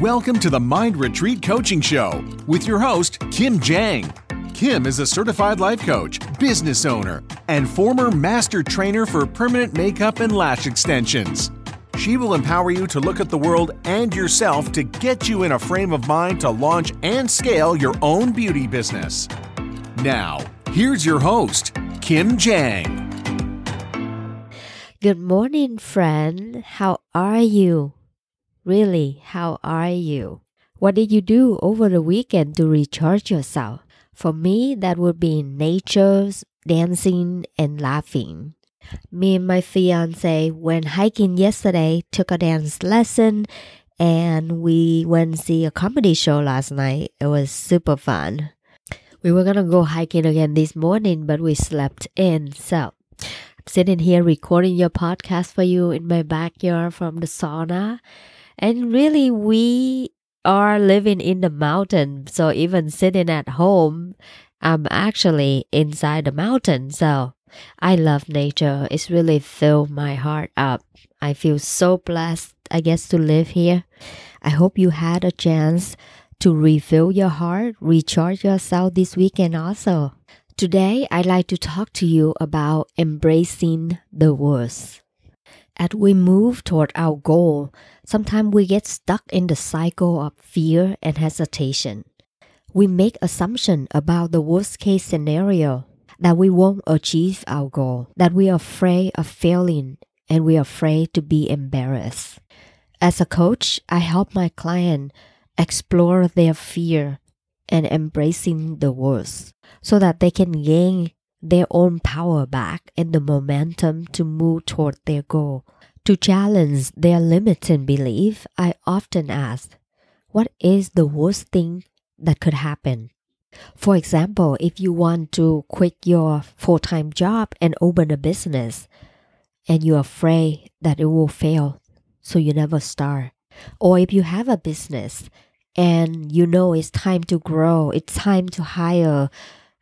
Welcome to the Mind Retreat Coaching Show with your host, Kim Jang. Kim is a certified life coach, business owner, and former master trainer for permanent makeup and lash extensions. She will empower you to look at the world and yourself to get you in a frame of mind to launch and scale your own beauty business. Now, here's your host, Kim Jang. Good morning, friend. How are you? Really, how are you? What did you do over the weekend to recharge yourself? For me, that would be nature's dancing and laughing. Me and my fiance went hiking yesterday, took a dance lesson, and we went see a comedy show last night. It was super fun. We were gonna go hiking again this morning, but we slept in. So I'm sitting here recording your podcast for you in my backyard from the sauna. And really, we are living in the mountain. So even sitting at home, I'm actually inside the mountain. So I love nature. It's really filled my heart up. I feel so blessed, I guess, to live here. I hope you had a chance to refill your heart, recharge yourself this weekend also. Today, I'd like to talk to you about embracing the worst. As we move toward our goal, sometimes we get stuck in the cycle of fear and hesitation. We make assumptions about the worst case scenario that we won't achieve our goal, that we are afraid of failing, and we are afraid to be embarrassed. As a coach, I help my client explore their fear and embracing the worst so that they can gain their own power back and the momentum to move toward their goal. To challenge their limiting belief, I often ask, what is the worst thing that could happen? For example, if you want to quit your full time job and open a business, and you're afraid that it will fail, so you never start. Or if you have a business and you know it's time to grow, it's time to hire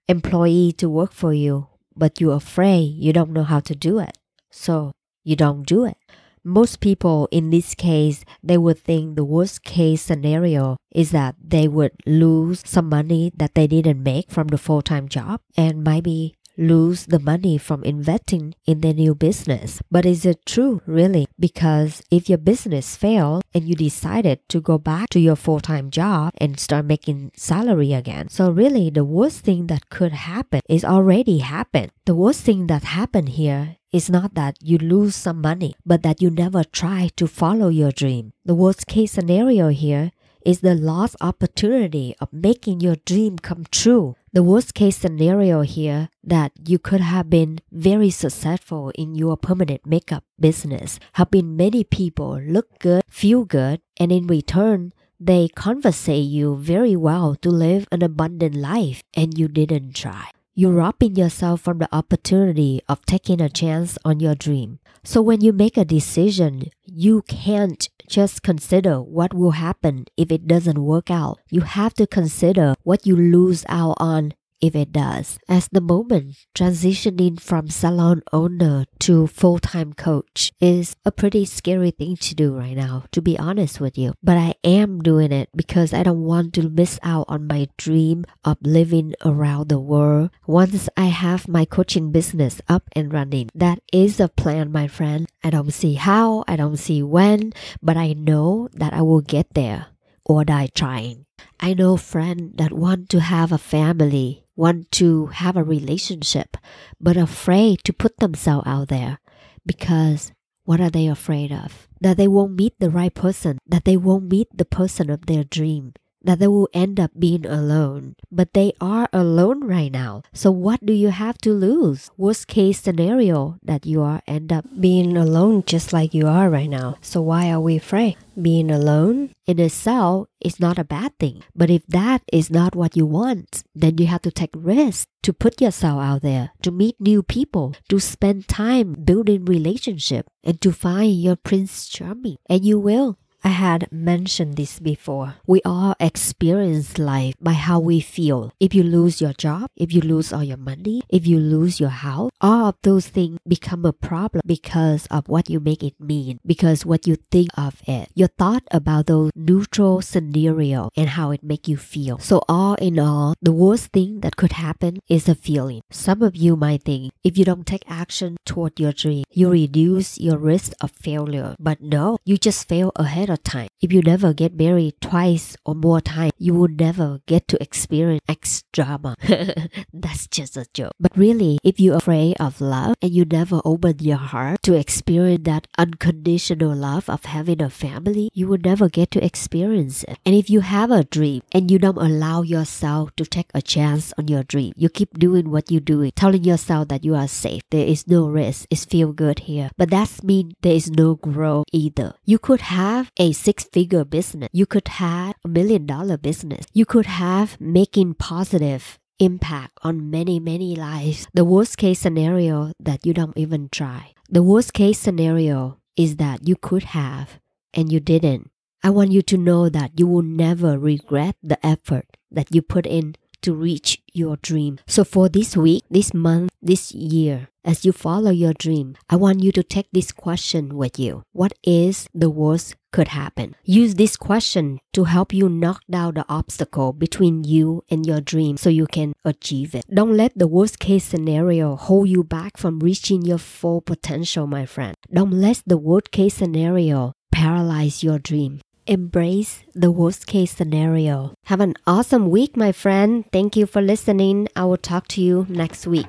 employee to work for you, but you're afraid you don't know how to do it. So you don't do it. Most people in this case, they would think the worst case scenario is that they would lose some money that they didn't make from the full time job and maybe lose the money from investing in their new business. But is it true really? Because if your business failed and you decided to go back to your full-time job and start making salary again. So really the worst thing that could happen is already happened. The worst thing that happened here is not that you lose some money, but that you never try to follow your dream. The worst case scenario here is the lost opportunity of making your dream come true. The worst case scenario here that you could have been very successful in your permanent makeup business, helping many people look good, feel good, and in return, they conversate you very well to live an abundant life and you didn't try. You're robbing yourself from the opportunity of taking a chance on your dream. So when you make a decision, you can't just consider what will happen if it doesn't work out. You have to consider what you lose out on if it does. as the moment, transitioning from salon owner to full time coach is a pretty scary thing to do right now, to be honest with you. But I am doing it because I don't want to miss out on my dream of living around the world. Once I have my coaching business up and running, that is a plan, my friend. I don't see how, I don't see when, but I know that I will get there or die trying. I know friends that want to have a family want to have a relationship, but afraid to put themselves out there because what are they afraid of? That they won't meet the right person, that they won't meet the person of their dream, that they will end up being alone. But they are alone right now. So what do you have to lose? Worst case scenario that you are end up being alone just like you are right now. So why are we afraid? Being alone in itself is not a bad thing. But if that is not what you want, then you have to take risks to put yourself out there, to meet new people, to spend time building relationship, and to find your prince charming. And you will I had mentioned this before. We all experience life by how we feel. If you lose your job, if you lose all your money, if you lose your house, all of those things become a problem because of what you make it mean, because what you think of it, your thought about those neutral scenario and how it make you feel. So all in all, the worst thing that could happen is a feeling. Some of you might think if you don't take action toward your dream, you reduce your risk of failure. But no, you just fail ahead of time. If you never get married twice or more times, you will never get to experience X drama. That's just a joke. But really, if you're afraid of love and you never open your heart to experience that unconditional love of having a family, you will never get to experience it. And if you have a dream and you don't allow yourself to take a chance on your dream, you keep doing what you're doing, telling yourself that you are safe, there is no risk, it's feel good here. But that means there is no growth either. You could have a six figure business, you could have a million dollar business, you could have making positive impact on many, many lives. The worst case scenario that you don't even try. The worst case scenario is that you could have and you didn't. I want you to know that you will never regret the effort that you put in to reach your dream. So for this week, this month, this year, as you follow your dream, I want you to take this question with you. What is the worst could happen? Use this question to help you knock down the obstacle between you and your dream so you can achieve it. Don't let the worst case scenario hold you back from reaching your full potential, my friend. Don't let the worst case scenario paralyze your dream. Embrace the worst case scenario. Have an awesome week, my friend. Thank you for listening. I will talk to you next week.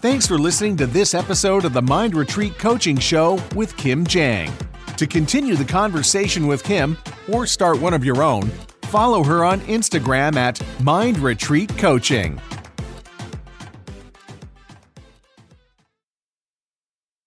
Thanks for listening to this episode of the Mind Retreat Coaching Show with Kim Jang. To continue the conversation with Kim or start one of your own, follow her on Instagram at Mind Retreat Coaching.